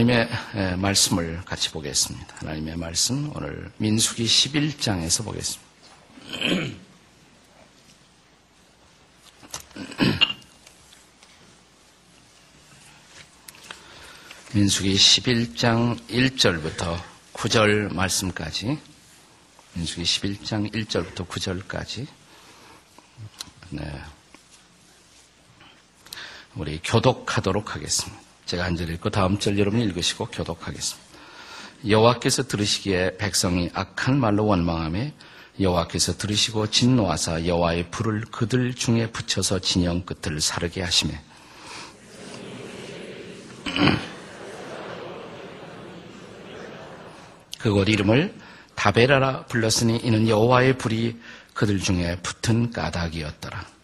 하나님의 말씀을 같이 보겠습니다. 하나님의 말씀 오늘 민수기 11장에서 보겠습니다. 민수기 11장 1절부터 9절 말씀까지 민수기 11장 1절부터 9절까지 네. 우리 교독하도록 하겠습니다. 제가 한 절 읽고 다음 절 여러분이 읽으시고 교독하겠습니다. 여호와께서 들으시기에 백성이 악한 말로 원망함에 여호와께서 들으시고 진노하사 여호와의 불을 그들 중에 붙여서 진영 끝을 사르게 하심에 그곳 이름을 다베라라 불렀으니 이는 여호와의 불이 그들 중에 붙은 까닭이었더라.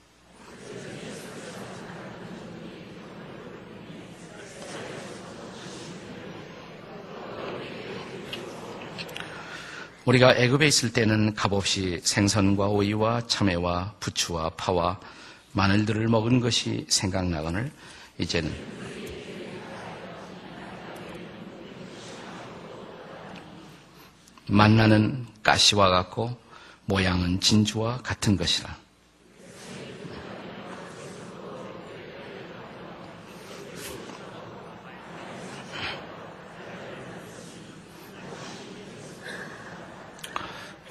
우리가 애굽에 있을 때는 값없이 생선과 오이와 참외와 부추와 파와 마늘들을 먹은 것이 생각나거늘 이제는 만나는 가시와 같고 모양은 진주와 같은 것이라.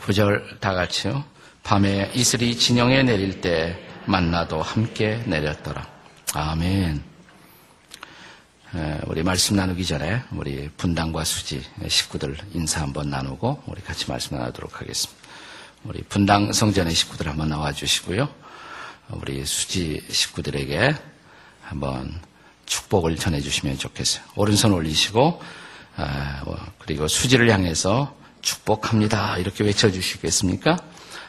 구절 다 같이요. 밤에 이슬이 진영에 내릴 때 만나도 함께 내렸더라. 아멘. 우리 말씀 나누기 전에 우리 분당과 수지 식구들 인사 한번 나누고 우리 같이 말씀 나누도록 하겠습니다. 우리 분당 성전의 식구들 한번 나와 주시고요. 우리 수지 식구들에게 한번 축복을 전해 주시면 좋겠어요. 오른손 올리시고 그리고 수지를 향해서 축복합니다. 이렇게 외쳐주시겠습니까?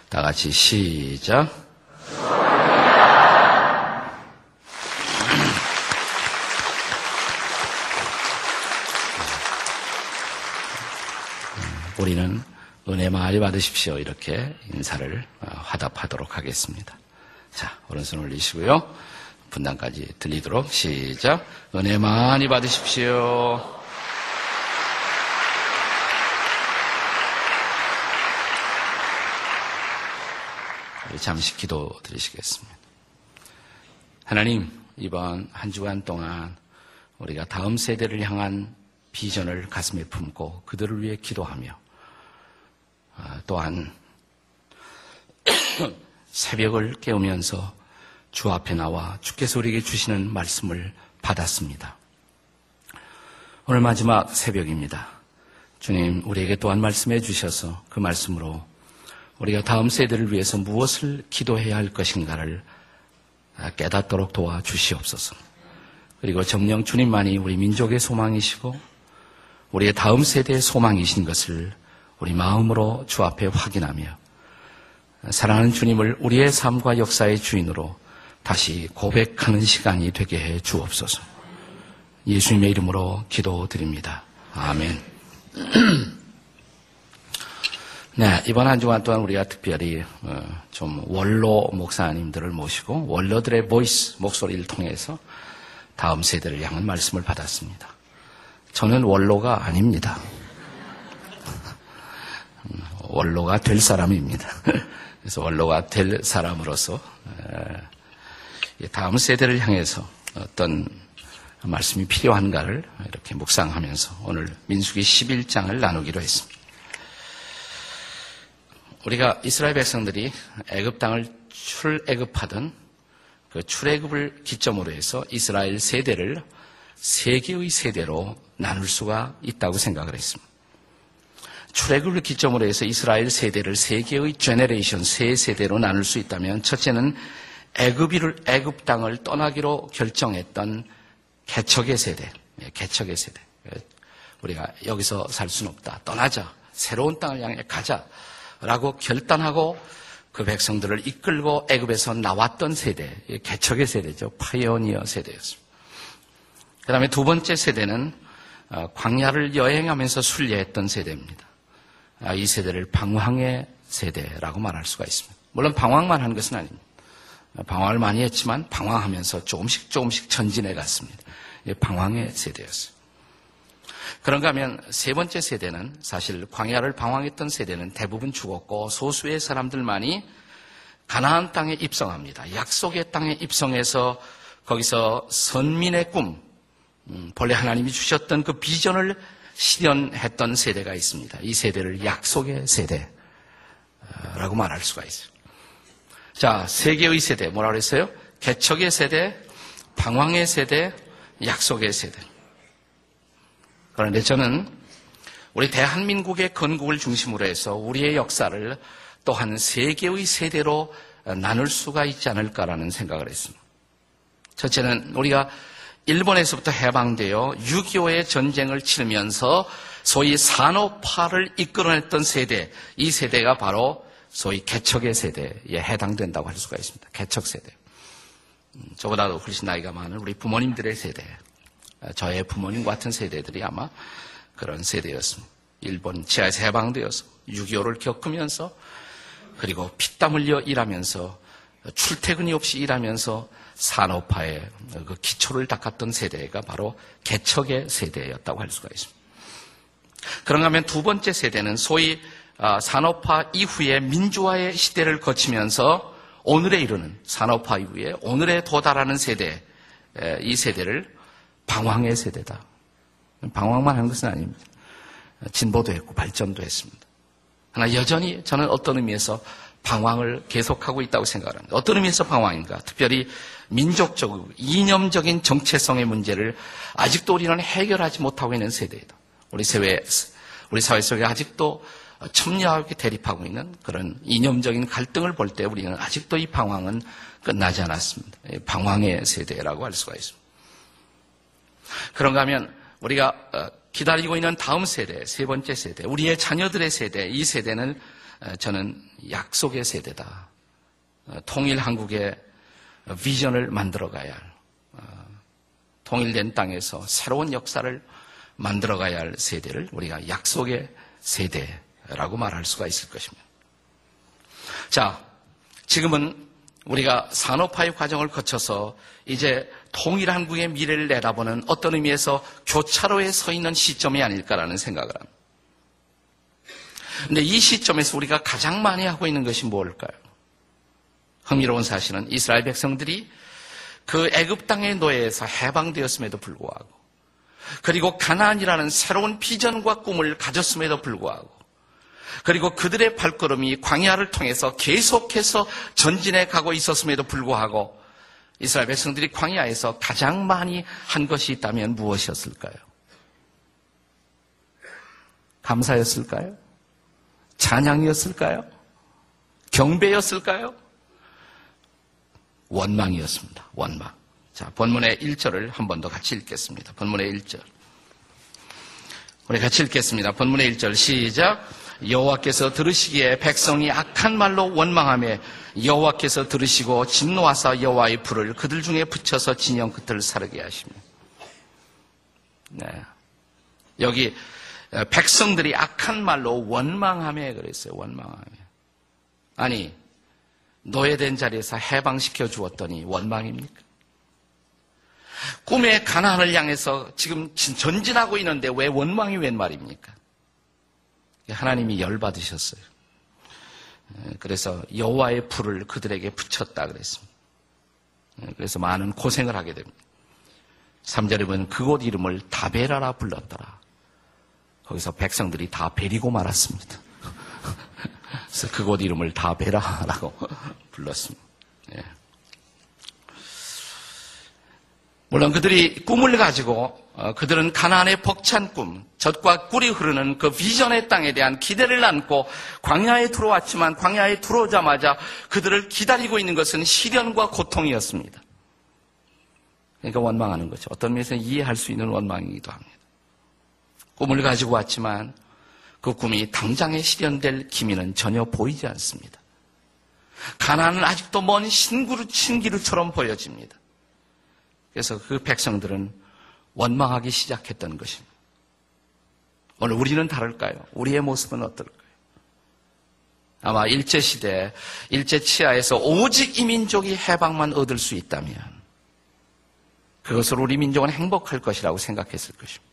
다 같이 시작. 우리는 은혜 많이 받으십시오. 이렇게 인사를 화답하도록 하겠습니다. 자, 오른손 올리시고요. 분당까지 들리도록 시작. 은혜 많이 받으십시오. 잠시 기도 드리시겠습니다. 하나님, 이번 한 주간 동안 우리가 다음 세대를 향한 비전을 가슴에 품고 그들을 위해 기도하며 아, 또한 새벽을 깨우면서 주 앞에 나와 주께서 우리에게 주시는 말씀을 받았습니다. 오늘 마지막 새벽입니다. 주님, 우리에게 또한 말씀해 주셔서 그 말씀으로 우리가 다음 세대를 위해서 무엇을 기도해야 할 것인가를 깨닫도록 도와주시옵소서. 그리고 정령 주님만이 우리 민족의 소망이시고 우리의 다음 세대의 소망이신 것을 우리 마음으로 주 앞에 확인하며 사랑하는 주님을 우리의 삶과 역사의 주인으로 다시 고백하는 시간이 되게 해 주옵소서. 예수님의 이름으로 기도드립니다. 아멘. 네, 이번 한 주간 동안 우리가 특별히 어, 좀 원로 목사님들을 모시고 원로들의 voice 목소리를 통해서 다음 세대를 향한 말씀을 받았습니다. 저는 원로가 아닙니다. 음, 원로가 될 사람입니다. 그래서 원로가 될 사람으로서 다음 세대를 향해서 어떤 말씀이 필요한가를 이렇게 묵상하면서 오늘 민수기 11장을 나누기로 했습니다. 우리가 이스라엘 백성들이 애굽 땅을 출애굽하던 그 출애굽을 기점으로 해서 이스라엘 세대를 세 개의 세대로 나눌 수가 있다고 생각을 했습니다. 출애굽을 기점으로 해서 이스라엘 세대를 세 개의 제네레이션 세 세대로 나눌 수 있다면 첫째는 애굽이를 애굽 땅을 떠나기로 결정했던 개척의 세대, 예, 개척의 세대. 우리가 여기서 살 수는 없다. 떠나자. 새로운 땅을 향해 가자. 라고 결단하고 그 백성들을 이끌고 애굽에서 나왔던 세대, 개척의 세대죠. 파이오니어 세대였습니다. 그 다음에 두 번째 세대는 어, 광야를 여행하면서 순례했던 세대입니다. 아, 이 세대를 방황의 세대라고 말할 수가 있습니다. 물론 방황만 한 것은 아닙니다. 방황을 많이 했지만 방황하면서 조금씩 조금씩 전진해 갔습니다. 방황의 세대였어요. 그런가 하면 세 번째 세대는 사실 광야를 방황했던 세대는 대부분 죽었고 소수의 사람들만이 가나안 땅에 입성합니다. 약속의 땅에 입성해서 거기서 선민의 꿈, 음, 본래 하나님이 주셨던 그 비전을 실현했던 세대가 있습니다. 이 세대를 약속의 세대라고 말할 수가 있어요. 자, 세 개의 세대, 뭐라 그랬어요? 개척의 세대, 방황의 세대, 약속의 세대. 그런데 저는 우리 대한민국의 건국을 중심으로 해서 우리의 역사를 또한 세 개의 세대로 나눌 수가 있지 않을까라는 생각을 했습니다. 첫째는 우리가 일본에서부터 해방되어 6.25의 전쟁을 치르면서 소위 산업화를 이끌어냈던 세대, 이 세대가 바로 소위 개척의 세대에 해당된다고 할 수가 있습니다. 개척 세대. 음, 저보다도 훨씬 나이가 많은 우리 부모님들의 세대, 저의 부모님 같은 세대들이 아마 그런 세대였습니다. 일본 지하에서 해방되어서 6.25를 겪으면서 그리고 피땀 흘려 일하면서 출퇴근이 없이 일하면서 산업화의 그 기초를 닦았던 세대가 바로 개척의 세대였다고 할 수가 있습니다. 그런가 하면 두 번째 세대는 소위 아, 산업화 이후에 민주화의 시대를 거치면서 오늘에 이르는 산업화 이후에 오늘에 도달하는 세대, 이 세대를 방황의 세대다. 방황만 한 것은 아닙니다. 진보도 했고 발전도 했습니다. 그러나 여전히 저는 어떤 의미에서 방황을 계속하고 있다고 생각을 합니다. 어떤 의미에서 방황인가? 특별히 민족적, 이념적인 정체성의 문제를 아직도 우리는 해결하지 못하고 있는 세대이다. 우리 사회, 우리 사회 속에 아직도 첨예하게 대립하고 있는 그런 이념적인 갈등을 볼 때 우리는 아직도 이 방황은 끝나지 않았습니다. 방황의 세대라고 할 수가 있습니다. 그런가 하면 우리가 어, 기다리고 있는 다음 세대, 세 번째 세대, 우리의 자녀들의 세대, 이 세대는 어, 저는 약속의 세대다. 어, 통일 한국의 비전을 만들어 가야 할, 통일된 땅에서 새로운 역사를 만들어 가야 할 세대를 우리가 약속의 세대라고 말할 수가 있을 것입니다. 자, 지금은 우리가 산업화의 과정을 거쳐서 이제 통일한국의 미래를 내다보는 어떤 의미에서 교차로에 서 있는 시점이 아닐까라는 생각을 합니다. 근데 이 시점에서 우리가 가장 많이 하고 있는 것이 무엇일까요? 흥미로운 사실은 이스라엘 백성들이 그 애굽 땅의 노예에서 해방되었음에도 불구하고 그리고 가나안이라는 새로운 비전과 꿈을 가졌음에도 불구하고 그리고 그들의 발걸음이 광야를 통해서 계속해서 전진해 가고 있었음에도 불구하고 이스라엘 백성들이 광야에서 가장 많이 한 것이 있다면 무엇이었을까요? 감사였을까요? 찬양이었을까요? 경배였을까요? 원망이었습니다. 원망. 자, 본문의 1절을 한 번 더 같이 읽겠습니다. 본문의 1절. 우리 같이 읽겠습니다. 본문의 1절 시작. 여호와께서 들으시기에 백성이 악한 말로 원망함에 여호와께서 들으시고 진노하사 여호와의 불을 그들 중에 붙여서 진영 끝을 사르게 하십니다. 네. 여기 백성들이 악한 말로 원망함에 그랬어요. 원망함에. 아니 노예된 자리에서 해방시켜 주었더니 원망입니까? 꿈의 가난을 향해서 지금 전진하고 있는데 왜 원망이 웬 말입니까? 하나님이 열받으셨어요. 그래서 여호와의 불을 그들에게 붙였다 그랬습니다. 그래서 많은 고생을 하게 됩니다. 3절에 보면 그곳 이름을 다베라라 불렀더라. 거기서 백성들이 다 베리고 말았습니다. 그래서 그곳 이름을 다베라라고 불렀습니다. 예. 물론 그들이 꿈을 가지고 어, 그들은 가나안의 벅찬 꿈, 젖과 꿀이 흐르는 그 비전의 땅에 대한 기대를 안고 광야에 들어왔지만 광야에 들어오자마자 그들을 기다리고 있는 것은 시련과 고통이었습니다. 그러니까 원망하는 거죠. 어떤 면에서 이해할 수 있는 원망이기도 합니다. 꿈을 가지고 왔지만 그 꿈이 당장에 실현될 기미는 전혀 보이지 않습니다. 가나안은 아직도 먼 신구루 친기루처럼 보여집니다. 그래서 그 백성들은 원망하기 시작했던 것입니다. 오늘 우리는 다를까요? 우리의 모습은 어떨까요? 아마 일제시대, 일제치하에서 오직 이 민족이 해방만 얻을 수 있다면 그것으로 우리 민족은 행복할 것이라고 생각했을 것입니다.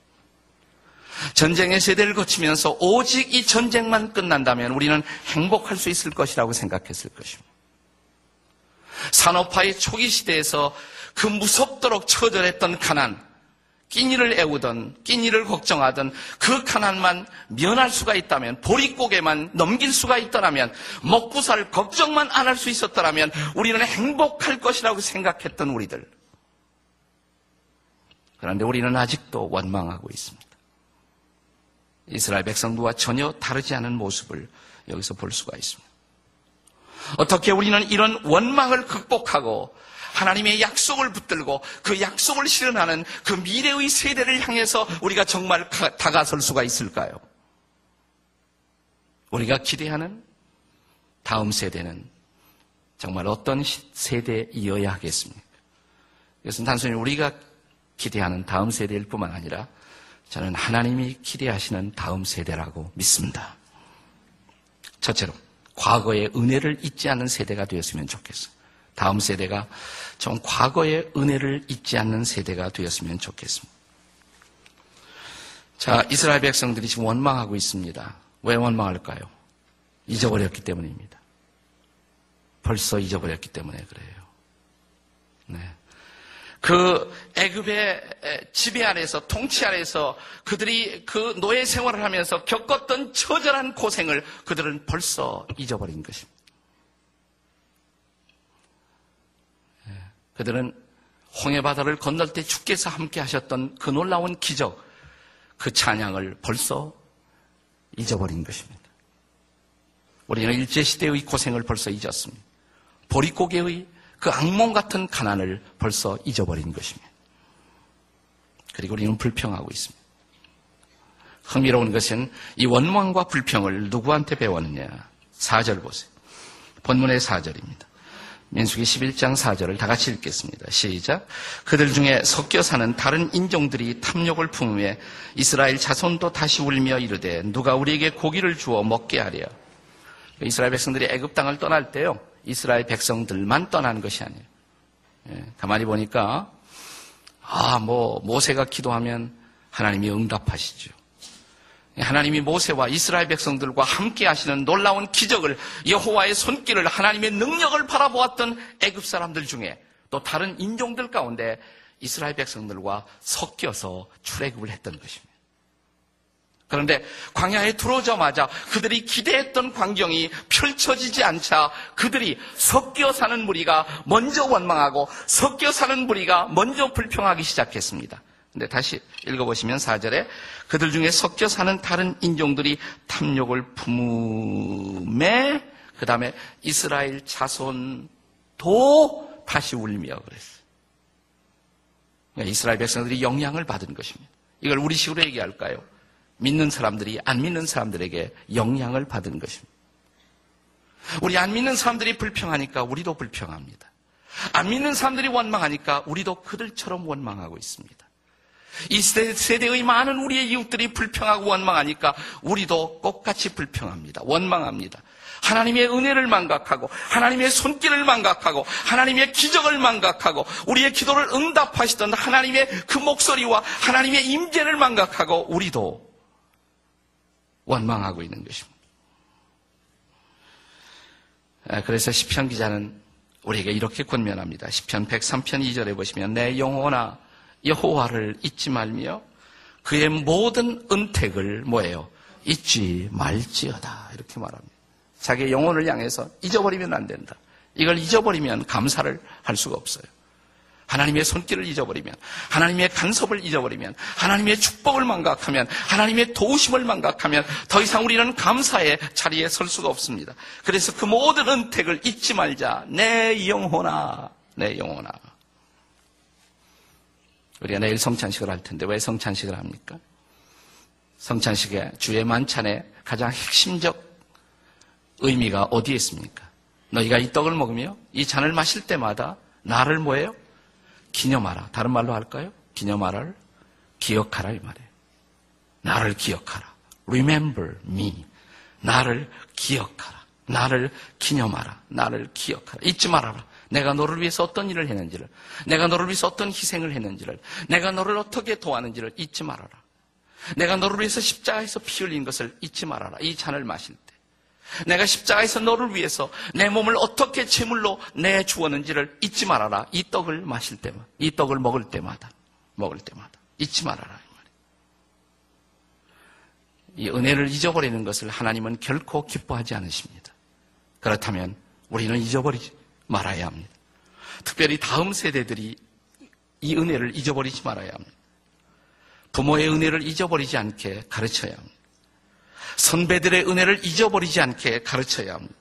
전쟁의 세대를 거치면서 오직 이 전쟁만 끝난다면 우리는 행복할 수 있을 것이라고 생각했을 것입니다. 산업화의 초기 시대에서 그 무섭도록 처절했던 가난, 끼니를 애우던, 끼니를 걱정하던 그 가난만 면할 수가 있다면, 보릿고개만 넘길 수가 있더라면, 먹고 살 걱정만 안 할 수 있었더라면, 우리는 행복할 것이라고 생각했던 우리들. 그런데 우리는 아직도 원망하고 있습니다. 이스라엘 백성들과 전혀 다르지 않은 모습을 여기서 볼 수가 있습니다. 어떻게 우리는 이런 원망을 극복하고 하나님의 약속을 붙들고 그 약속을 실현하는 그 미래의 세대를 향해서 우리가 정말 다가설 수가 있을까요? 우리가 기대하는 다음 세대는 정말 어떤 세대이어야 하겠습니까? 이것은 단순히 우리가 기대하는 다음 세대일 뿐만 아니라 저는 하나님이 기대하시는 다음 세대라고 믿습니다. 첫째로 과거의 은혜를 잊지 않는 세대가 되었으면 좋겠어요. 다음 세대가 좀 과거의 은혜를 잊지 않는 세대가 되었으면 좋겠습니다. 자, 이스라엘 백성들이 지금 원망하고 있습니다. 왜 원망할까요? 잊어버렸기 때문입니다. 벌써 잊어버렸기 때문에 그래요. 네. 그 애굽의 지배 안에서 통치 안에서 그들이 그 노예 생활을 하면서 겪었던 처절한 고생을 그들은 벌써 잊어버린 것입니다. 그들은 홍해 바다를 건널 때 주께서 함께 하셨던 그 놀라운 기적, 그 찬양을 벌써 잊어버린 것입니다. 우리는 일제시대의 고생을 벌써 잊었습니다. 보릿고개의 그 악몽 같은 가난을 벌써 잊어버린 것입니다. 그리고 우리는 불평하고 있습니다. 흥미로운 것은 이 원망과 불평을 누구한테 배웠느냐. 4절 보세요. 본문의 4절입니다. 민수기 11장 4절을 다 같이 읽겠습니다. 시작. 그들 중에 섞여 사는 다른 인종들이 탐욕을 품음에 이스라엘 자손도 다시 울며 이르되 누가 우리에게 고기를 주어 먹게 하랴. 이스라엘 백성들이 애굽 땅을 떠날 때요. 이스라엘 백성들만 떠난 것이 아니에요. 예, 가만히 보니까 아, 뭐 모세가 기도하면 하나님이 응답하시죠. 하나님이 모세와 이스라엘 백성들과 함께 하시는 놀라운 기적을 여호와의 손길을 하나님의 능력을 바라보았던 애굽 사람들 중에 또 다른 인종들 가운데 이스라엘 백성들과 섞여서 출애굽을 했던 것입니다. 그런데 광야에 들어오자마자 그들이 기대했던 광경이 펼쳐지지 않자 그들이 섞여 사는 무리가 먼저 원망하고 섞여 사는 무리가 먼저 불평하기 시작했습니다. 근데 다시 읽어보시면 4절에 그들 중에 섞여 사는 다른 인종들이 탐욕을 품음에 그 다음에 이스라엘 자손도 다시 울며 그랬어요. 그러니까 이스라엘 백성들이 영향을 받은 것입니다. 이걸 우리 식으로 얘기할까요? 믿는 사람들이 안 믿는 사람들에게 영향을 받은 것입니다. 우리 안 믿는 사람들이 불평하니까 우리도 불평합니다. 안 믿는 사람들이 원망하니까 우리도 그들처럼 원망하고 있습니다. 이 세대 의 많은 우리의 이웃들이 불평하고 원망하니까 우리도 똑같이 불평합니다. 원망합니다. 하나님의 은혜를 망각하고 하나님의 손길을 망각하고 하나님의 기적을 망각하고 우리의 기도를 응답하시던 하나님의 그 목소리와 하나님의 임재를 망각하고 우리도 원망하고 있는 것입니다. 아, 그래서 시편 기자는 우리에게 이렇게 권면합니다. 시편 103편 2절에 보시면 내 영혼아 여호와를 잊지 말며 그의 모든 은택을 뭐예요? 잊지 말지어다. 이렇게 말합니다. 자기의 영혼을 향해서 잊어버리면 안 된다. 이걸 잊어버리면 감사를 할 수가 없어요. 하나님의 손길을 잊어버리면, 하나님의 간섭을 잊어버리면, 하나님의 축복을 망각하면, 하나님의 도우심을 망각하면 더 이상 우리는 감사의 자리에 설 수가 없습니다. 그래서 그 모든 은택을 잊지 말자. 내 영혼아, 내 영혼아. 우리가 내일 성찬식을 할 텐데 왜 성찬식을 합니까? 성찬식의 주의 만찬의 가장 핵심적 의미가 어디에 있습니까? 너희가 이 떡을 먹으며 이 잔을 마실 때마다 나를 뭐예요? 기념하라. 다른 말로 할까요? 기념하라를 기억하라 이 말이에요. 나를 기억하라. Remember me. 나를 기억하라. 나를 기념하라. 나를 기억하라. 잊지 말아라. 내가 너를 위해서 어떤 일을 했는지를, 내가 너를 위해서 어떤 희생을 했는지를, 내가 너를 어떻게 도왔는지를 잊지 말아라. 내가 너를 위해서 십자가에서 피 흘린 것을 잊지 말아라. 이 잔을 마실 때. 내가 십자가에서 너를 위해서 내 몸을 어떻게 제물로 내 주었는지를 잊지 말아라. 이 떡을 마실 때마다, 이 떡을 먹을 때마다, 먹을 때마다 잊지 말아라. 이 은혜를 잊어버리는 것을 하나님은 결코 기뻐하지 않으십니다. 그렇다면 우리는 잊어버리지 말아야 합니다. 특별히 다음 세대들이 이 은혜를 잊어버리지 말아야 합니다. 부모의 은혜를 잊어버리지 않게 가르쳐야 합니다. 선배들의 은혜를 잊어버리지 않게 가르쳐야 합니다.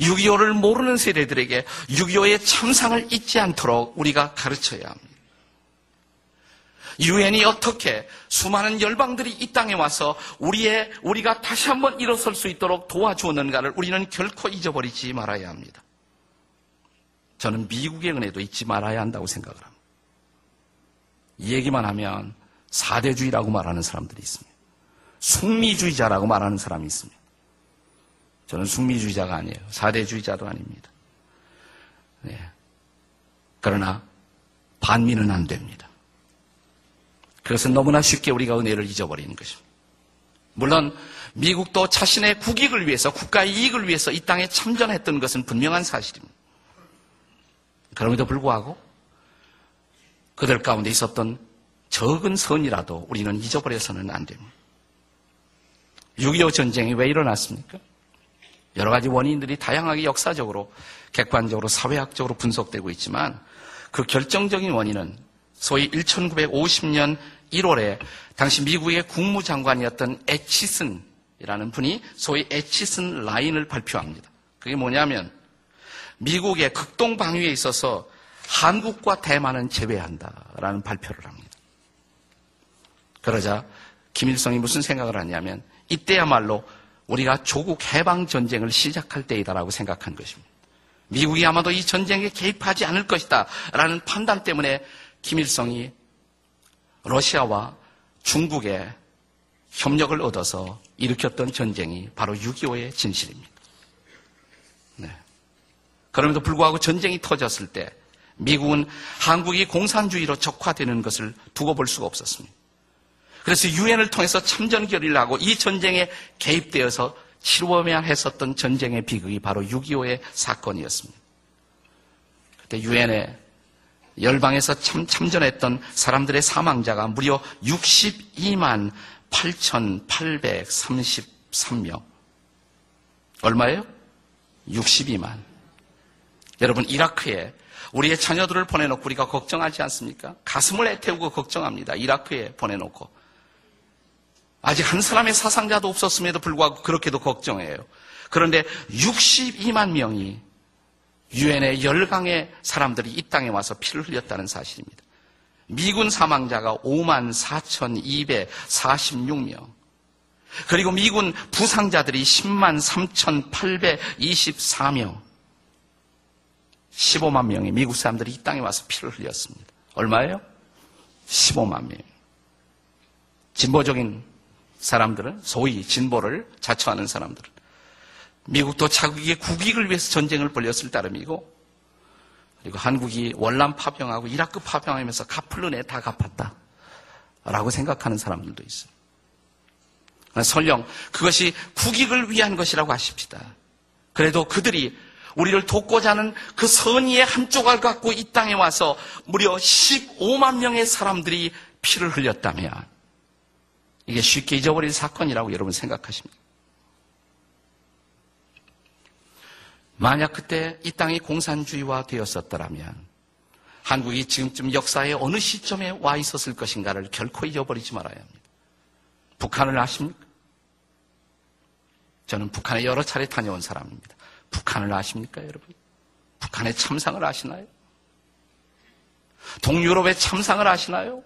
6.25를 모르는 세대들에게 6.25의 참상을 잊지 않도록 우리가 가르쳐야 합니다. 유엔이 어떻게 수많은 열방들이 이 땅에 와서 우리의 우리가 다시 한번 일어설 수 있도록 도와주었는가를 우리는 결코 잊어버리지 말아야 합니다. 저는 미국의 은혜도 잊지 말아야 한다고 생각을 합니다. 이 얘기만 하면 사대주의라고 말하는 사람들이 있습니다. 숙미주의자라고 말하는 사람이 있습니다. 저는 숙미주의자가 아니에요. 사대주의자도 아닙니다. 네. 그러나 반미는 안 됩니다. 그것은 너무나 쉽게 우리가 은혜를 잊어버리는 것입니다. 물론 미국도 자신의 국익을 위해서 국가의 이익을 위해서 이 땅에 참전했던 것은 분명한 사실입니다. 그럼에도 불구하고 그들 가운데 있었던 적은 선이라도 우리는 잊어버려서는 안 됩니다. 6.25 전쟁이 왜 일어났습니까? 여러 가지 원인들이 다양하게 역사적으로, 객관적으로, 사회학적으로 분석되고 있지만 그 결정적인 원인은 소위 1950년 1월에 당시 미국의 국무장관이었던 에치슨이라는 분이 소위 에치슨 라인을 발표합니다. 그게 뭐냐면 미국의 극동 방위에 있어서 한국과 대만은 제외한다라는 발표를 합니다. 그러자 김일성이 무슨 생각을 하냐면 이때야말로 우리가 조국 해방 전쟁을 시작할 때이다라고 생각한 것입니다. 미국이 아마도 이 전쟁에 개입하지 않을 것이다 라는 판단 때문에 김일성이 러시아와 중국의 협력을 얻어서 일으켰던 전쟁이 바로 6.25의 진실입니다. 네. 그럼에도 불구하고 전쟁이 터졌을 때 미국은 한국이 공산주의로 적화되는 것을 두고 볼 수가 없었습니다. 그래서 유엔을 통해서 참전 결의를 하고 이 전쟁에 개입되어서 치루어야 했었던 전쟁의 비극이 바로 6.25의 사건이었습니다. 그때 유엔에 열방에서 참, 참전했던 사람들의 사망자가 무려 62만 8,833명. 얼마예요? 62만. 여러분, 이라크에 우리의 자녀들을 보내놓고 우리가 걱정하지 않습니까? 가슴을 애태우고 걱정합니다. 이라크에 보내놓고. 아직 한 사람의 사상자도 없었음에도 불구하고 그렇게도 걱정해요. 그런데 62만 명이 유엔의 열강의 사람들이 이 땅에 와서 피를 흘렸다는 사실입니다. 미군 사망자가 5만 4,246명. 그리고 미군 부상자들이 10만 3,824명. 15만 명의 미국 사람들이 이 땅에 와서 피를 흘렸습니다. 얼마예요? 15만 명. 진보적인 사람들은 소위 진보를 자처하는 사람들은 미국도 자국의 국익을 위해서 전쟁을 벌였을 따름이고 그리고 한국이 월남 파병하고 이라크 파병하면서 갚을 은혜 다 갚았다. 라고 생각하는 사람들도 있어요. 설령 그것이 국익을 위한 것이라고 하십시다. 그래도 그들이 우리를 돕고자 하는 그 선의의 한 조각 갖고 이 땅에 와서 무려 15만 명의 사람들이 피를 흘렸다면 이게 쉽게 잊어버릴 사건이라고 여러분 생각하십니까? 만약 그때 이 땅이 공산주의화 되었었더라면 한국이 지금쯤 역사의 어느 시점에 와 있었을 것인가를 결코 잊어버리지 말아야 합니다. 북한을 아십니까? 저는 북한에 여러 차례 다녀온 사람입니다. 북한을 아십니까, 여러분? 북한의 참상을 아시나요? 동유럽의 참상을 아시나요?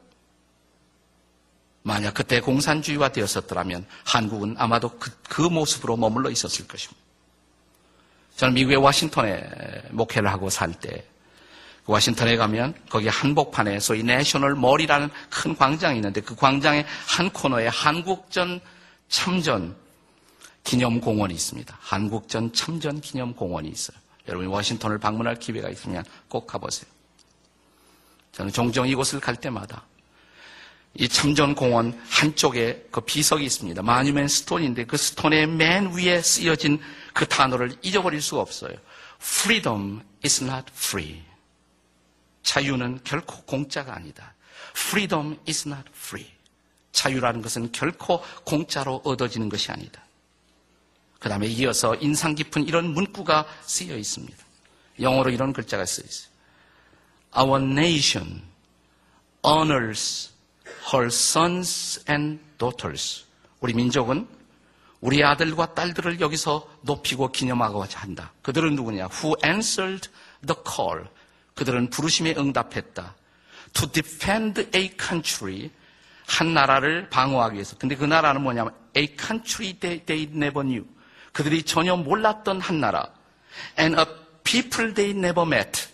만약 그때 공산주의화 되었었더라면 한국은 아마도 그, 그 모습으로 머물러 있었을 것입니다. 저는 미국의 워싱턴에 목회를 하고 살 때, 그 워싱턴에 가면 거기 한복판에 소위 내셔널 몰이라는 큰 광장이 있는데 그 광장의 한 코너에 한국전 참전 기념공원이 있습니다. 한국전 참전 기념공원이 있어요. 여러분이 워싱턴을 방문할 기회가 있으면 꼭 가보세요. 저는 종종 이곳을 갈 때마다 이 참전공원 한쪽에 그 비석이 있습니다. 마뉴멘 스톤인데 그 스톤의 맨 위에 쓰여진 그 단어를 잊어버릴 수가 없어요. Freedom is not free. 자유는 결코 공짜가 아니다. Freedom is not free. 자유라는 것은 결코 공짜로 얻어지는 것이 아니다. 그 다음에 이어서 인상 깊은 이런 문구가 쓰여 있습니다. 영어로 이런 글자가 쓰여 있어요. Our nation honors her sons and daughters. 우리 민족은 우리 아들과 딸들을 여기서 높이고 기념하고자 한다. 그들은 누구냐? Who answered the call. 그들은 부르심에 응답했다. To defend a country. 한 나라를 방어하기 위해서. 근데 그 나라는 뭐냐면 a country they, they never knew. 그들이 전혀 몰랐던 한 나라. And a people they never met.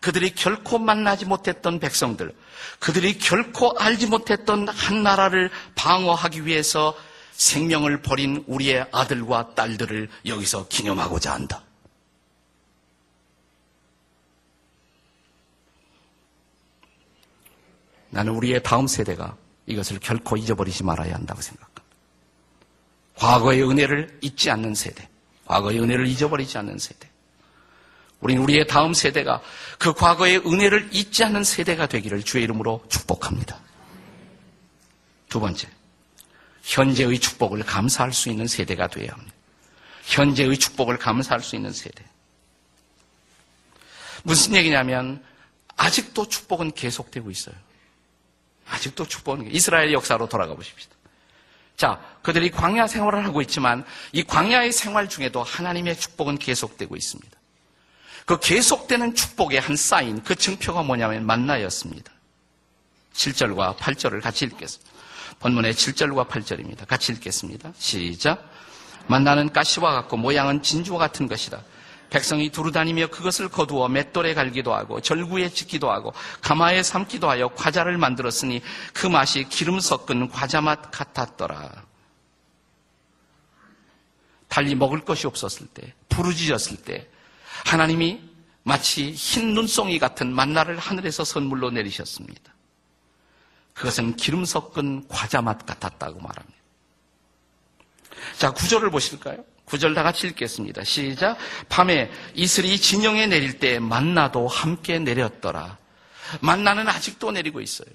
그들이 결코 만나지 못했던 백성들. 그들이 결코 알지 못했던 한 나라를 방어하기 위해서 생명을 버린 우리의 아들과 딸들을 여기서 기념하고자 한다. 나는 우리의 다음 세대가 이것을 결코 잊어버리지 말아야 한다고 생각합니다. 과거의 은혜를 잊지 않는 세대, 과거의 은혜를 잊어버리지 않는 세대. 우리는 우리의 다음 세대가 그 과거의 은혜를 잊지 않는 세대가 되기를 주의 이름으로 축복합니다. 두 번째, 현재의 축복을 감사할 수 있는 세대가 되어야 합니다. 현재의 축복을 감사할 수 있는 세대. 무슨 얘기냐면 아직도 축복은 계속되고 있어요. 아직도 축복은 이스라엘 역사로 돌아가 보십시다. 자, 그들이 광야 생활을 하고 있지만 이 광야의 생활 중에도 하나님의 축복은 계속되고 있습니다. 그 계속되는 축복의 한 사인, 그 증표가 뭐냐면 만나였습니다. 7절과 8절을 같이 읽겠습니다. 본문의 7절과 8절입니다. 같이 읽겠습니다. 시작. 만나는 가시와 같고 모양은 진주와 같은 것이다. 백성이 두루다니며 그것을 거두어 맷돌에 갈기도 하고 절구에 짓기도 하고 가마에 삶기도 하여 과자를 만들었으니 그 맛이 기름 섞은 과자 맛 같았더라. 달리 먹을 것이 없었을 때, 부르짖었을 때 하나님이 마치 흰 눈송이 같은 만나를 하늘에서 선물로 내리셨습니다. 그것은 기름 섞은 과자 맛 같았다고 말합니다. 자, 구절을 보실까요? 구절 다 같이 읽겠습니다. 시작. 밤에 이슬이 진영에 내릴 때 만나도 함께 내렸더라. 만나는 아직도 내리고 있어요.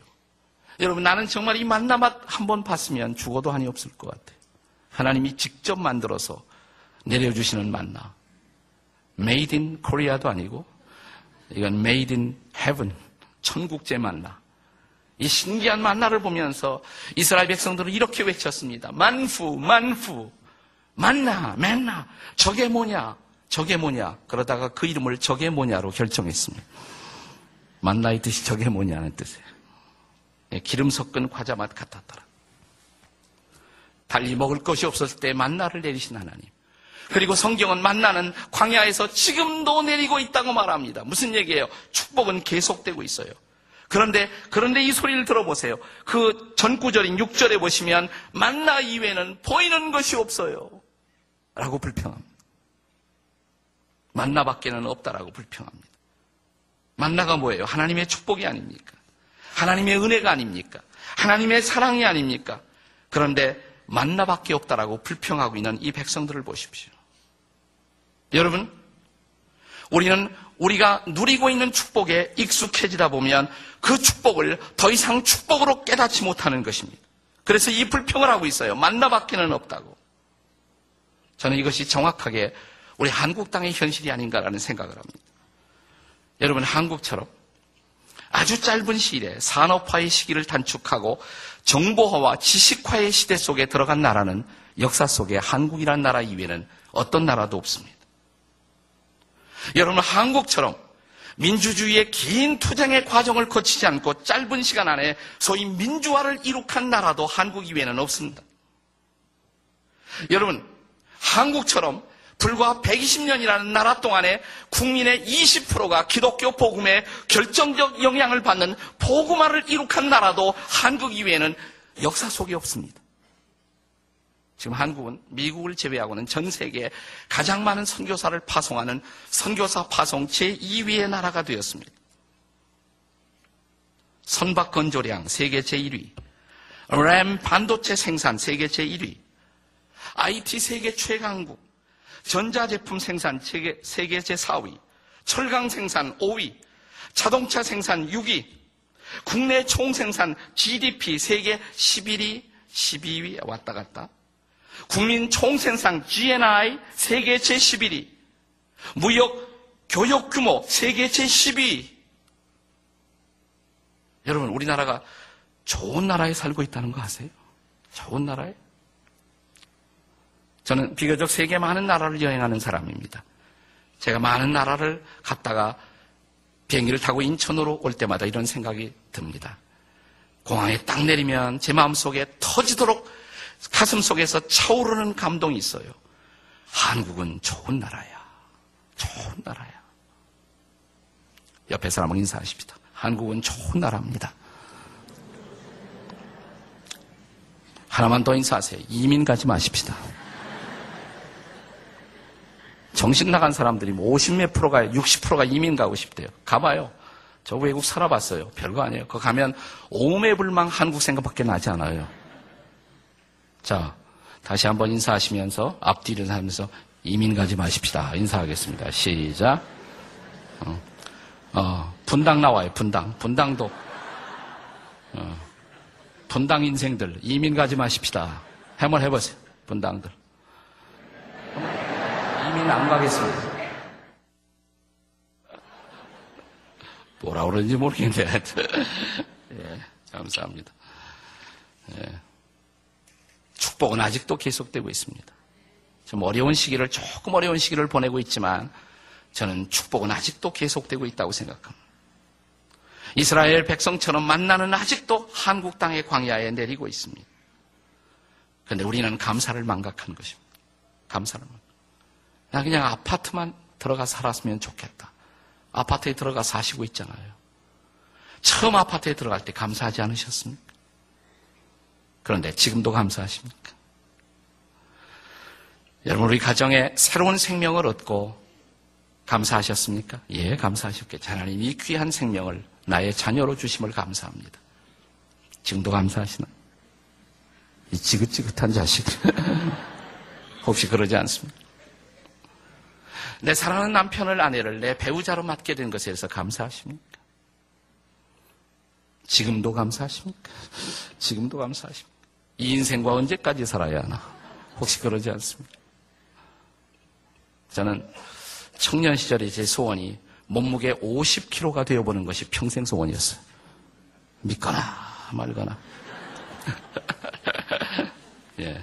여러분, 나는 정말 이 만나 맛 한 번 봤으면 죽어도 한이 없을 것 같아요. 하나님이 직접 만들어서 내려주시는 만나. Made in Korea도 아니고, 이건 Made in Heaven. 천국제 만나. 이 신기한 만나를 보면서 이스라엘 백성들은 이렇게 외쳤습니다. 만후, 만후. 만나, 맨나. 저게 뭐냐? 저게 뭐냐? 그러다가 그 이름을 저게 뭐냐로 결정했습니다. 만나의 뜻이 저게 뭐냐는 뜻이에요. 예, 기름 섞은 과자 맛 같았더라. 달리 먹을 것이 없었을 때 만나를 내리신 하나님. 그리고 성경은 만나는 광야에서 지금도 내리고 있다고 말합니다. 무슨 얘기예요? 축복은 계속되고 있어요. 그런데, 그런데 이 소리를 들어보세요. 그 전구절인 6절에 보시면 만나 이외에는 보이는 것이 없어요. 라고 불평합니다. 만나밖에는 없다라고 불평합니다. 만나가 뭐예요? 하나님의 축복이 아닙니까? 하나님의 은혜가 아닙니까? 하나님의 사랑이 아닙니까? 그런데 만나밖에 없다라고 불평하고 있는 이 백성들을 보십시오. 여러분, 우리는 우리가 누리고 있는 축복에 익숙해지다 보면 그 축복을 더 이상 축복으로 깨닫지 못하는 것입니다. 그래서 이 불평을 하고 있어요. 만나밖에는 없다고. 저는 이것이 정확하게 우리 한국 땅의 현실이 아닌가라는 생각을 합니다. 여러분, 한국처럼 아주 짧은 시일에 산업화의 시기를 단축하고 정보화와 지식화의 시대 속에 들어간 나라는 역사 속에 한국이란 나라 이외에는 어떤 나라도 없습니다. 여러분, 한국처럼 민주주의의 긴 투쟁의 과정을 거치지 않고 짧은 시간 안에 소위 민주화를 이룩한 나라도 한국 이외에는 없습니다. 여러분, 한국처럼 불과 120년이라는 나라 동안에 국민의 20%가 기독교 복음에 결정적 영향을 받는 복음화를 이룩한 나라도 한국 이외에는 역사 속에 없습니다. 지금 한국은 미국을 제외하고는 전 세계에 가장 많은 선교사를 파송하는 선교사 파송 제2위의 나라가 되었습니다. 선박 건조량 세계 제1위, 램 반도체 생산 세계 제1위, IT 세계 최강국, 전자제품 생산 세계, 세계 제4위, 철강 생산 5위, 자동차 생산 6위, 국내 총생산 GDP 세계 11위, 12위 왔다 갔다. 국민 총생산 GNI 세계 제11위, 무역 교육 규모 세계 제12위. 여러분, 우리나라가 좋은 나라에 살고 있다는 거 아세요? 좋은 나라에? 저는 비교적 세계 많은 나라를 여행하는 사람입니다. 제가 많은 나라를 갔다가 비행기를 타고 인천으로 올 때마다 이런 생각이 듭니다. 공항에 딱 내리면 제 마음속에 터지도록 가슴 속에서 차오르는 감동이 있어요. 한국은 좋은 나라야. 좋은 나라야. 옆에 사람은 인사하십니다. 한국은 좋은 나라입니다. 하나만 더 인사하세요. 이민 가지 마십시다. 정신 나간 사람들이 50몇 뭐 프로가, 60%가 이민 가고 싶대요. 가봐요. 저 외국 살아봤어요. 별거 아니에요. 거 가면 오매불망 한국 생각밖에 나지 않아요. 자, 다시 한번 인사하시면서 앞뒤를 하면서 이민 가지 마십시다. 인사하겠습니다. 시작. 어, 어, 분당 나와요. 분당. 분당도. 어, 분당 인생들 이민 가지 마십시다. 해물 해보세요. 분당들. 이민 안 가겠습니다. 뭐라 그러는지 모르겠네. 예, 감사합니다. 예. 축복은 아직도 계속되고 있습니다. 좀 어려운 시기를, 조금 어려운 시기를 보내고 있지만 저는 축복은 아직도 계속되고 있다고 생각합니다. 이스라엘 백성처럼 만나는 아직도 한국 땅의 광야에 내리고 있습니다. 그런데 우리는 감사를 망각한 것입니다. 감사를. 나 그냥 아파트만 들어가 살았으면 좋겠다. 아파트에 들어가 사시고 있잖아요. 처음 아파트에 들어갈 때 감사하지 않으셨습니까? 그런데 지금도 감사하십니까? 여러분, 우리 가정에 새로운 생명을 얻고 감사하셨습니까? 예, 감사하셨겠죠. 하나님 이 귀한 생명을 나의 자녀로 주심을 감사합니다. 지금도 감사하시나요? 이 지긋지긋한 자식. 혹시 그러지 않습니까? 내 사랑하는 남편을 아내를 내 배우자로 맡게 된 것에 대해서 감사하십니까? 지금도 감사하십니까? 지금도 감사하십니까? 이 인생과 언제까지 살아야 하나? 혹시 그러지 않습니까? 저는 청년 시절에 제 소원이 몸무게 50kg가 되어보는 것이 평생 소원이었어요. 믿거나 말거나. 예.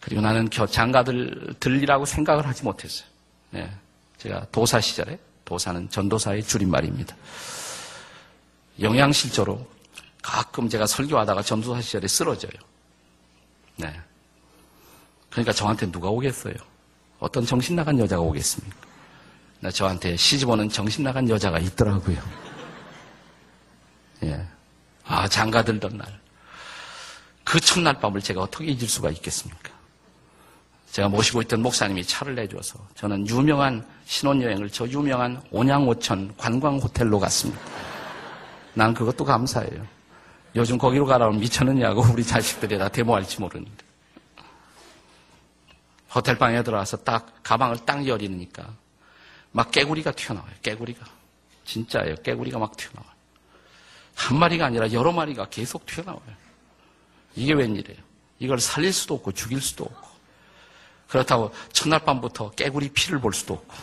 그리고 나는 장가들 들리라고 생각을 하지 못했어요. 네. 제가 도사 시절에 도사는 전도사의 줄임말입니다. 영양실조로 가끔 제가 설교하다가 전도사 시절에 쓰러져요. 네. 그러니까 저한테 누가 오겠어요? 어떤 정신 나간 여자가 오겠습니까? 나 저한테 시집 오는 정신 나간 여자가 있더라고요. 예. 아, 장가 들던 날. 그 첫날 밤을 제가 어떻게 잊을 수가 있겠습니까? 제가 모시고 있던 목사님이 차를 내줘서 저는 유명한 신혼여행을 저 유명한 온양오천 관광호텔로 갔습니다. 난 그것도 감사해요. 요즘 거기로 가라면 미쳤느냐고 우리 자식들이 다 데모할지 모르는데. 호텔 방에 들어와서 딱 가방을 딱 열리니까 막 깨구리가 튀어나와요. 깨구리가. 진짜예요. 깨구리가 막 튀어나와요. 한 마리가 아니라 여러 마리가 계속 튀어나와요. 이게 웬일이에요? 이걸 살릴 수도 없고 죽일 수도 없고. 그렇다고 첫날 밤부터 깨구리 피를 볼 수도 없고,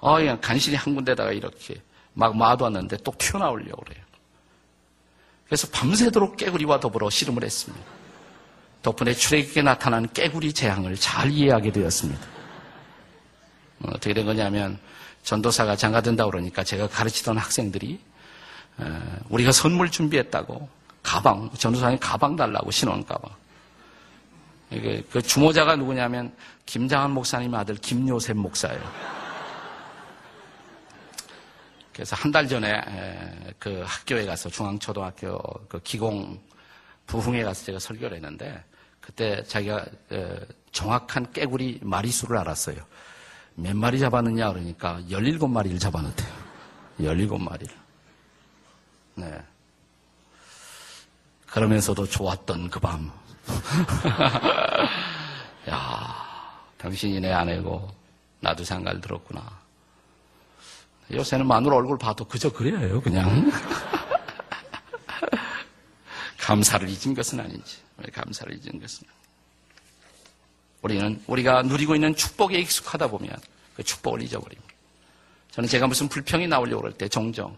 어, 그냥 간신히 한 군데다가 이렇게 막 마두었는데 또 튀어나오려고 그래요. 그래서 밤새도록 깨구리와 더불어 씨름을 했습니다. 덕분에 출애굽에 나타난 깨구리 재앙을 잘 이해하게 되었습니다. 어, 어떻게 된 거냐면 전도사가 장가든다 그러니까 제가 가르치던 학생들이 어, 우리가 선물 준비했다고 가방 전도사님 가방 달라고 신혼 가방 그 주모자가 누구냐면 김장한 목사님 아들 김요셉 목사예요. 그래서 한 달 전에 그 학교에 가서 중앙초등학교 그 기공 부흥회 가서 제가 설교를 했는데 그때 자기가 정확한 깨구리 마리수를 알았어요. 몇 마리 잡았느냐 그러니까 17마리를 잡아놨대요. 17마리를. 네. 그러면서도 좋았던 그 밤. 야, 당신이 내 아내고 나도 장가를 들었구나. 요새는 마누라 얼굴 봐도 그저 그래요, 그냥. 감사를 잊은 것은 아닌지. 감사를 잊은 것은. 우리는 우리가 누리고 있는 축복에 익숙하다 보면 그 축복을 잊어버립니다. 저는 제가 무슨 불평이 나오려고 그럴 때 종종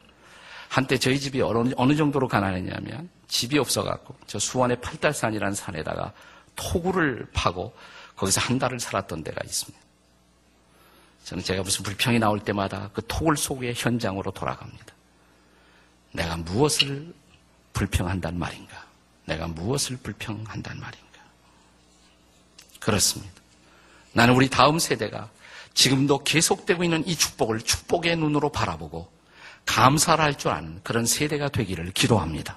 한때 저희 집이 어느, 어느 정도로 가난했냐면 집이 없어갖고 저 수원의 팔달산이라는 산에다가 토구를 파고 거기서 한 달을 살았던 데가 있습니다. 저는 제가 무슨 불평이 나올 때마다 그 토굴 속의 현장으로 돌아갑니다. 내가 무엇을 불평한단 말인가? 내가 무엇을 불평한단 말인가? 그렇습니다. 나는 우리 다음 세대가 지금도 계속되고 있는 이 축복을 축복의 눈으로 바라보고 감사를 할 줄 아는 그런 세대가 되기를 기도합니다.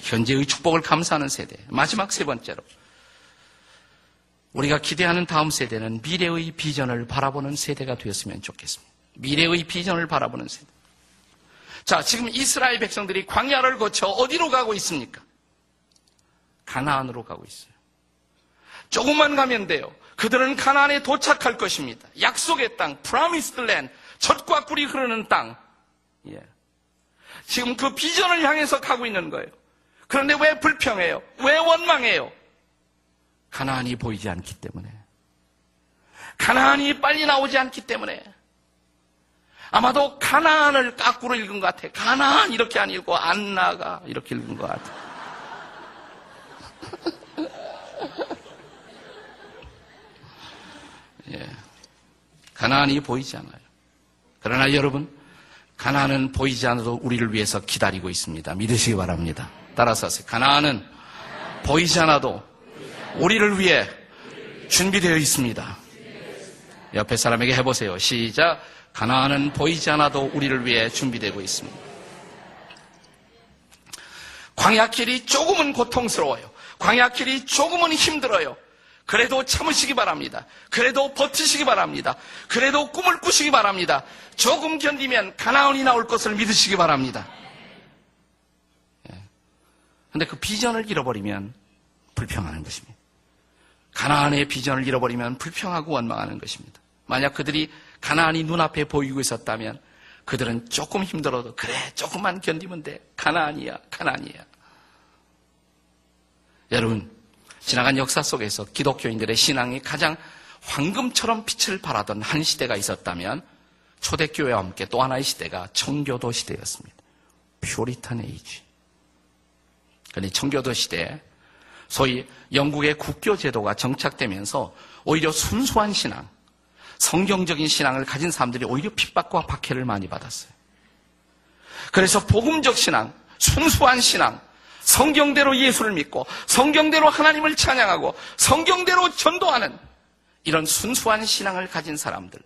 현재의 축복을 감사하는 세대. 마지막 세 번째로. 우리가 기대하는 다음 세대는 미래의 비전을 바라보는 세대가 되었으면 좋겠습니다. 미래의 비전을 바라보는 세대. 자, 지금 이스라엘 백성들이 광야를 거쳐 어디로 가고 있습니까? 가나안으로 가고 있어요. 조금만 가면 돼요. 그들은 가나안에 도착할 것입니다. 약속의 땅, Promised Land, 젖과 꿀이 흐르는 땅. 예. 지금 그 비전을 향해서 가고 있는 거예요. 그런데 왜 불평해요? 왜 원망해요? 가나안이 보이지 않기 때문에. 가나안이 빨리 나오지 않기 때문에. 아마도 가나안을 까꾸로 읽은 것 같아. 가나안 이렇게 안 읽고 안나가 이렇게 읽은 것 같아. 예. 가나안이 보이지 않아요. 그러나 여러분, 가나안은 보이지 않아도 우리를 위해서 기다리고 있습니다. 믿으시기 바랍니다. 따라서 하세요. 가나안은 보이지 않아도 우리를 위해 준비되어 있습니다. 옆에 사람에게 해보세요. 시작. 가나안은 보이지 않아도 우리를 위해 준비되고 있습니다. 광야길이 조금은 고통스러워요. 광야길이 조금은 힘들어요. 그래도 참으시기 바랍니다. 그래도 버티시기 바랍니다. 그래도 꿈을 꾸시기 바랍니다. 조금 견디면 가나안이 나올 것을 믿으시기 바랍니다. 예. 그 비전을 잃어버리면 불평하는 것입니다. 가나안의 비전을 잃어버리면 불평하고 원망하는 것입니다. 만약 그들이 가나안이 눈앞에 보이고 있었다면 그들은 조금 힘들어도 그래 조금만 견디면 돼. 가나안이야 가나안이야. 여러분 지나간 역사 속에서 기독교인들의 신앙이 가장 황금처럼 빛을 발하던 한 시대가 있었다면 초대교회와 함께 또 하나의 시대가 청교도 시대였습니다. 퓨리탄 에이지. 그런데 청교도 시대에 소위 영국의 국교 제도가 정착되면서 오히려 순수한 신앙, 성경적인 신앙을 가진 사람들이 오히려 핍박과 박해를 많이 받았어요. 그래서 복음적 신앙, 순수한 신앙, 성경대로 예수를 믿고 성경대로 하나님을 찬양하고 성경대로 전도하는 이런 순수한 신앙을 가진 사람들,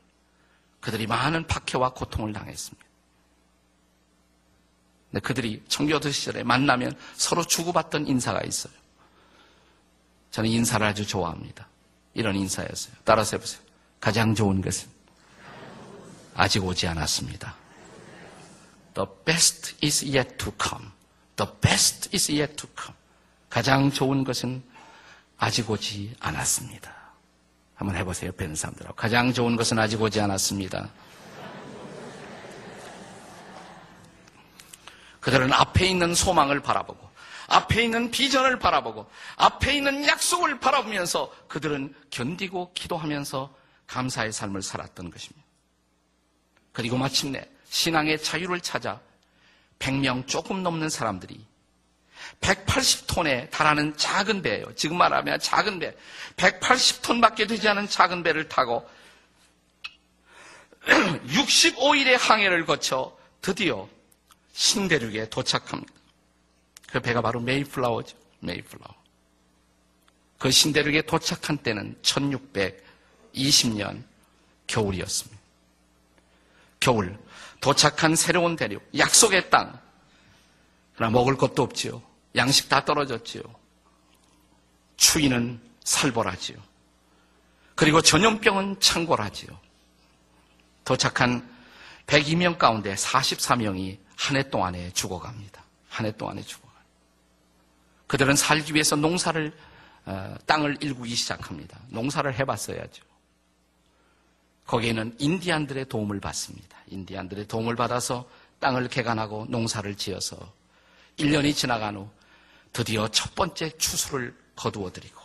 그들이 많은 박해와 고통을 당했습니다. 그들이 청교도 시절에 만나면 서로 주고받던 인사가 있어요. 저는 인사를 아주 좋아합니다. 이런 인사였어요. 따라서 해보세요. 가장 좋은 것은 아직 오지 않았습니다. The best is yet to come. The best is yet to come. 가장 좋은 것은 아직 오지 않았습니다. 한번 해보세요. 있는 사람들하고. 가장 좋은 것은 아직 오지 않았습니다. 그들은 앞에 있는 소망을 바라보고 앞에 있는 비전을 바라보고 앞에 있는 약속을 바라보면서 그들은 견디고 기도하면서 감사의 삶을 살았던 것입니다. 그리고 마침내 신앙의 자유를 찾아 100명 조금 넘는 사람들이 180톤에 달하는 작은 배예요. 지금 말하면 작은 배. 180톤밖에 되지 않은 작은 배를 타고 65일의 항해를 거쳐 드디어 신대륙에 도착합니다. 그 배가 바로 메이플라워죠. 메이플라워. 그 신대륙에 도착한 때는 1620년 겨울이었습니다. 겨울, 도착한 새로운 대륙, 약속의 땅. 그러나 먹을 것도 없지요. 양식 다 떨어졌지요. 추위는 살벌하지요. 그리고 전염병은 창궐하지요. 도착한 102명 가운데 44명이 한 해 동안에 죽어갑니다. 한 해 동안에 죽어. 그들은 살기 위해서 농사를 어, 땅을 일구기 시작합니다. 농사를 해봤어야죠. 거기에는 인디안들의 도움을 받습니다. 인디안들의 도움을 받아서 땅을 개간하고 농사를 지어서 1년이 지나간 후 드디어 첫 번째 추수를 거두어 드리고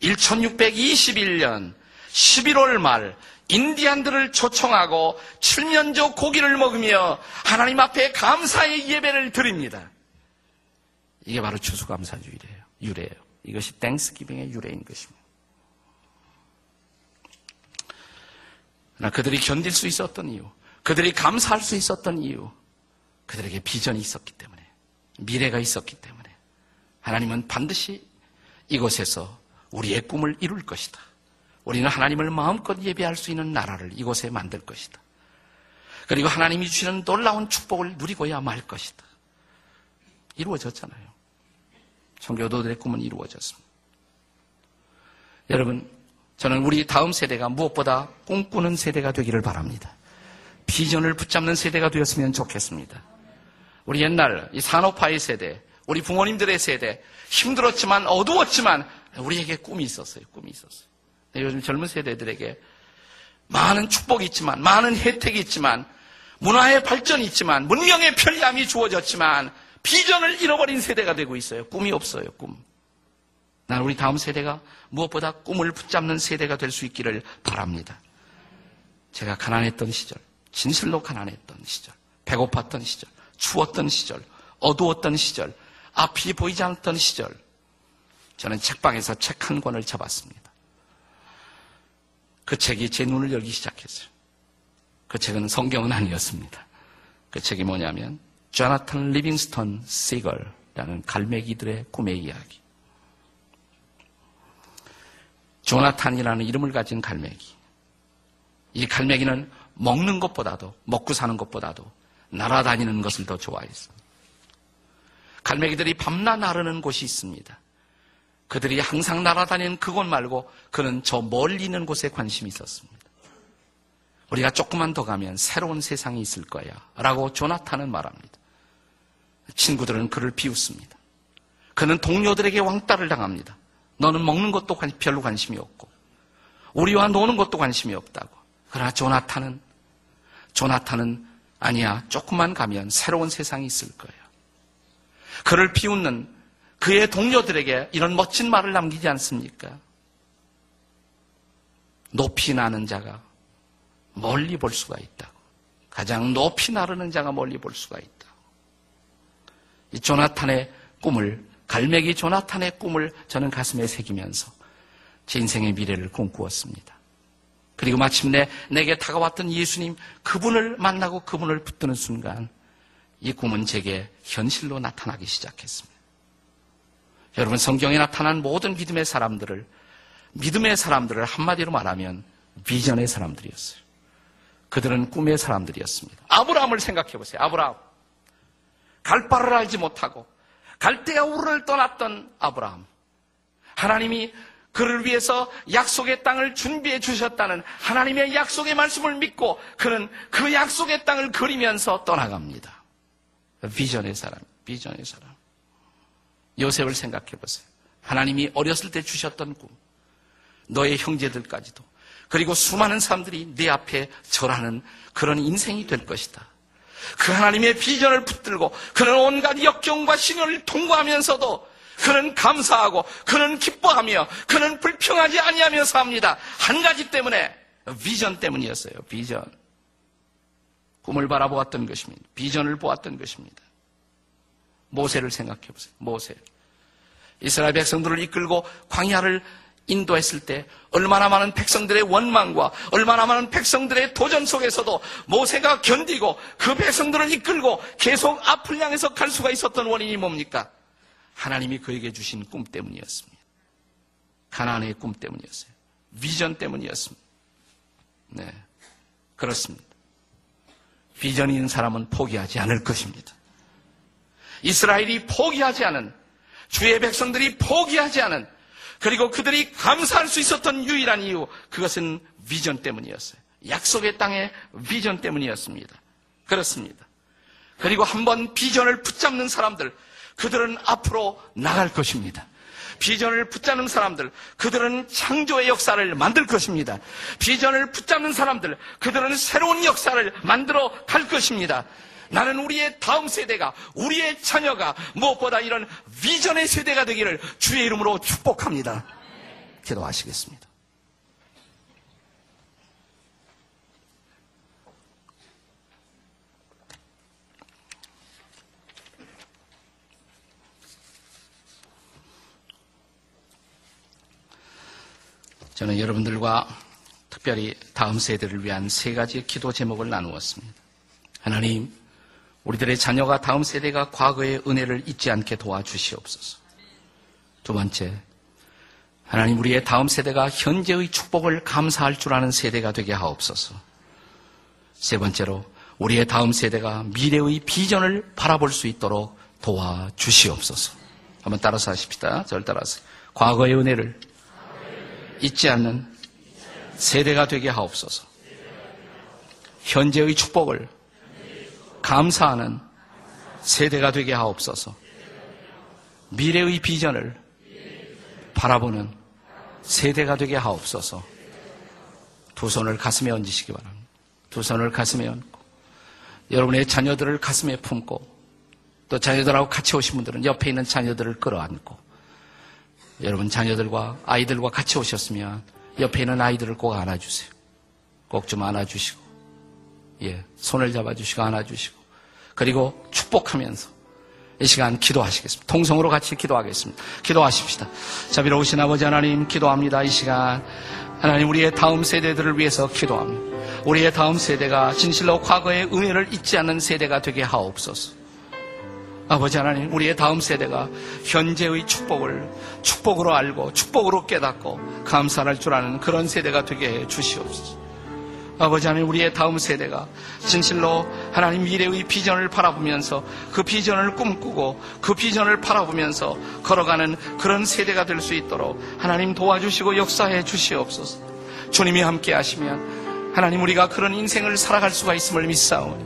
1621년 11월 말 인디안들을 초청하고 7년조 고기를 먹으며 하나님 앞에 감사의 예배를 드립니다. 이게 바로 추수감사주일이에요. 유래예요. 이것이 땡스기빙의 유래인 것입니다. 그러나 그들이 견딜 수 있었던 이유, 그들이 감사할 수 있었던 이유, 그들에게 비전이 있었기 때문에, 미래가 있었기 때문에, 하나님은 반드시 이곳에서 우리의 꿈을 이룰 것이다. 우리는 하나님을 마음껏 예배할 수 있는 나라를 이곳에 만들 것이다. 그리고 하나님이 주시는 놀라운 축복을 누리고야 말 것이다. 이루어졌잖아요. 청교도들의 꿈은 이루어졌습니다. 여러분, 저는 우리 다음 세대가 무엇보다 꿈꾸는 세대가 되기를 바랍니다. 비전을 붙잡는 세대가 되었으면 좋겠습니다. 우리 옛날 이 산업화의 세대, 우리 부모님들의 세대, 힘들었지만 어두웠지만 우리에게 꿈이 있었어요. 꿈이 있었어요. 요즘 젊은 세대들에게 많은 축복이 있지만, 많은 혜택이 있지만, 문화의 발전이 있지만, 문명의 편리함이 주어졌지만, 비전을 잃어버린 세대가 되고 있어요. 꿈이 없어요, 꿈. 난 우리 다음 세대가 무엇보다 꿈을 붙잡는 세대가 될 수 있기를 바랍니다. 제가 가난했던 시절, 진실로 가난했던 시절, 배고팠던 시절, 추웠던 시절, 어두웠던 시절, 앞이 보이지 않던 시절, 저는 책방에서 책 한 권을 잡았습니다. 그 책이 제 눈을 열기 시작했어요. 그 책은 성경은 아니었습니다. 그 책이 뭐냐면, Jonathan Livingston Seagull라는 갈매기들의 꿈의 이야기. 조나탄이라는 이름을 가진 갈매기. 이 갈매기는 먹는 것보다도, 먹고 사는 것보다도 날아다니는 것을 더 좋아했습니다. 갈매기들이 밤낮 나르는 곳이 있습니다. 그들이 항상 날아다니는 그곳 말고 그는 저 멀리 있는 곳에 관심이 있었습니다. 우리가 조금만 더 가면 새로운 세상이 있을 거야. 라고 조나탄은 말합니다. 친구들은 그를 비웃습니다. 그는 동료들에게 왕따를 당합니다. 너는 먹는 것도 별로 관심이 없고, 우리와 노는 것도 관심이 없다고. 그러나 조나탄은, 조나탄은 아니야. 조금만 가면 새로운 세상이 있을 거야. 그를 비웃는 그의 동료들에게 이런 멋진 말을 남기지 않습니까? 높이 나는 자가 멀리 볼 수가 있다고. 가장 높이 나르는 자가 멀리 볼 수가 있다. 이 조나탄의 꿈을, 갈매기 조나탄의 꿈을 저는 가슴에 새기면서 제 인생의 미래를 꿈꾸었습니다. 그리고 마침내 내게 다가왔던 예수님, 그분을 만나고 그분을 붙드는 순간 이 꿈은 제게 현실로 나타나기 시작했습니다. 여러분, 성경에 나타난 모든 믿음의 사람들을, 믿음의 사람들을 한마디로 말하면 비전의 사람들이었어요. 그들은 꿈의 사람들이었습니다. 아브라함을 생각해 보세요. 아브라함. 갈 바를 알지 못하고 갈대아 우르를 떠났던 아브라함. 하나님이 그를 위해서 약속의 땅을 준비해 주셨다는 하나님의 약속의 말씀을 믿고 그는 그 약속의 땅을 그리면서 떠나갑니다. 비전의 사람, 비전의 사람. 요셉을 생각해 보세요. 하나님이 어렸을 때 주셨던 꿈. 너의 형제들까지도. 그리고 수많은 사람들이 내 앞에 절하는 그런 인생이 될 것이다. 그 하나님의 비전을 붙들고 그는 온갖 역경과 신현을 통과하면서도 그는 감사하고 그는 기뻐하며 그는 불평하지 아니하며 삽니다. 한 가지 때문에 비전 때문이었어요. 비전. 꿈을 바라보았던 것입니다. 비전을 보았던 것입니다. 모세를 생각해 보세요. 모세. 이스라엘 백성들을 이끌고 광야를 인도했을 때 얼마나 많은 백성들의 원망과 얼마나 많은 백성들의 도전 속에서도 모세가 견디고 그 백성들을 이끌고 계속 앞을 향해서 갈 수가 있었던 원인이 뭡니까? 하나님이 그에게 주신 꿈 때문이었습니다. 가나안의 꿈 때문이었어요. 비전 때문이었습니다. 네. 그렇습니다. 비전이 있는 사람은 포기하지 않을 것입니다. 이스라엘이 포기하지 않은 주의 백성들이 포기하지 않은 그리고 그들이 감사할 수 있었던 유일한 이유 그것은 비전 때문이었어요. 약속의 땅의 비전 때문이었습니다. 그렇습니다. 그리고 한번 비전을 붙잡는 사람들 그들은 앞으로 나갈 것입니다. 비전을 붙잡는 사람들, 그들은 창조의 역사를 만들 것입니다. 비전을 붙잡는 사람들, 그들은 새로운 역사를 만들어 갈 것입니다. 나는 우리의 다음 세대가, 우리의 자녀가 무엇보다 이런 비전의 세대가 되기를 주의 이름으로 축복합니다. 기도하시겠습니다. 저는 여러분들과 특별히 다음 세대를 위한 세 가지 기도 제목을 나누었습니다. 하나님, 우리들의 자녀가 다음 세대가 과거의 은혜를 잊지 않게 도와주시옵소서. 두 번째, 하나님 우리의 다음 세대가 현재의 축복을 감사할 줄 아는 세대가 되게 하옵소서. 세 번째로, 우리의 다음 세대가 미래의 비전을 바라볼 수 있도록 도와주시옵소서. 한번 따라서 하십시다. 저를 따라서. 과거의 은혜를 잊지 않는 세대가 되게 하옵소서. 현재의 축복을 감사하는 세대가 되게 하옵소서. 미래의 비전을 바라보는 세대가 되게 하옵소서. 두 손을 가슴에 얹으시기 바랍니다. 두 손을 가슴에 얹고 여러분의 자녀들을 가슴에 품고 또 자녀들하고 같이 오신 분들은 옆에 있는 자녀들을 끌어안고 여러분 자녀들과 아이들과 같이 오셨으면 옆에 있는 아이들을 꼭 안아주세요. 꼭 좀 안아주시고, 예, 손을 잡아주시고 안아주시고, 그리고 축복하면서 이 시간 기도하시겠습니다. 통성으로 같이 기도하겠습니다. 기도하십시다. 자비로우신 아버지 하나님 기도합니다. 이 시간 하나님 우리의 다음 세대들을 위해서 기도합니다. 우리의 다음 세대가 진실로 과거의 은혜를 잊지 않는 세대가 되게 하옵소서. 아버지 하나님, 우리의 다음 세대가 현재의 축복을 축복으로 알고 축복으로 깨닫고 감사할 줄 아는 그런 세대가 되게 해 주시옵소서. 아버지 하나님, 우리의 다음 세대가 진실로 하나님 미래의 비전을 바라보면서 그 비전을 꿈꾸고 그 비전을 바라보면서 걸어가는 그런 세대가 될 수 있도록 하나님 도와주시고 역사해 주시옵소서. 주님이 함께 하시면 하나님 우리가 그런 인생을 살아갈 수가 있음을 믿사오니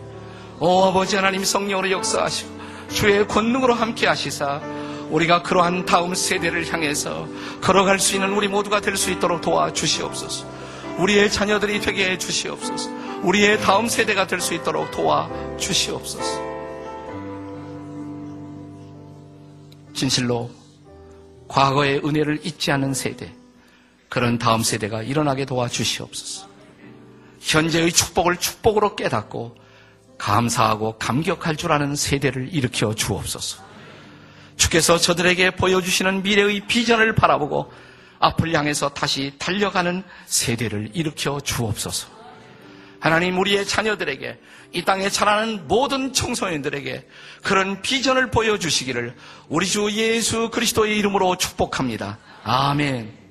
오 아버지 하나님 성령으로 역사하시고 주의 권능으로 함께 하시사 우리가 그러한 다음 세대를 향해서 걸어갈 수 있는 우리 모두가 될 수 있도록 도와주시옵소서. 우리의 자녀들이 되게 해 주시옵소서. 우리의 다음 세대가 될 수 있도록 도와 주시옵소서. 진실로 과거의 은혜를 잊지 않은 세대, 그런 다음 세대가 일어나게 도와 주시옵소서. 현재의 축복을 축복으로 깨닫고 감사하고 감격할 줄 아는 세대를 일으켜 주옵소서. 주께서 저들에게 보여주시는 미래의 비전을 바라보고 앞을 향해서 다시 달려가는 세대를 일으켜 주옵소서. 하나님 우리의 자녀들에게 이 땅에 자라는 모든 청소년들에게 그런 비전을 보여주시기를 우리 주 예수 그리스도의 이름으로 축복합니다. 아멘.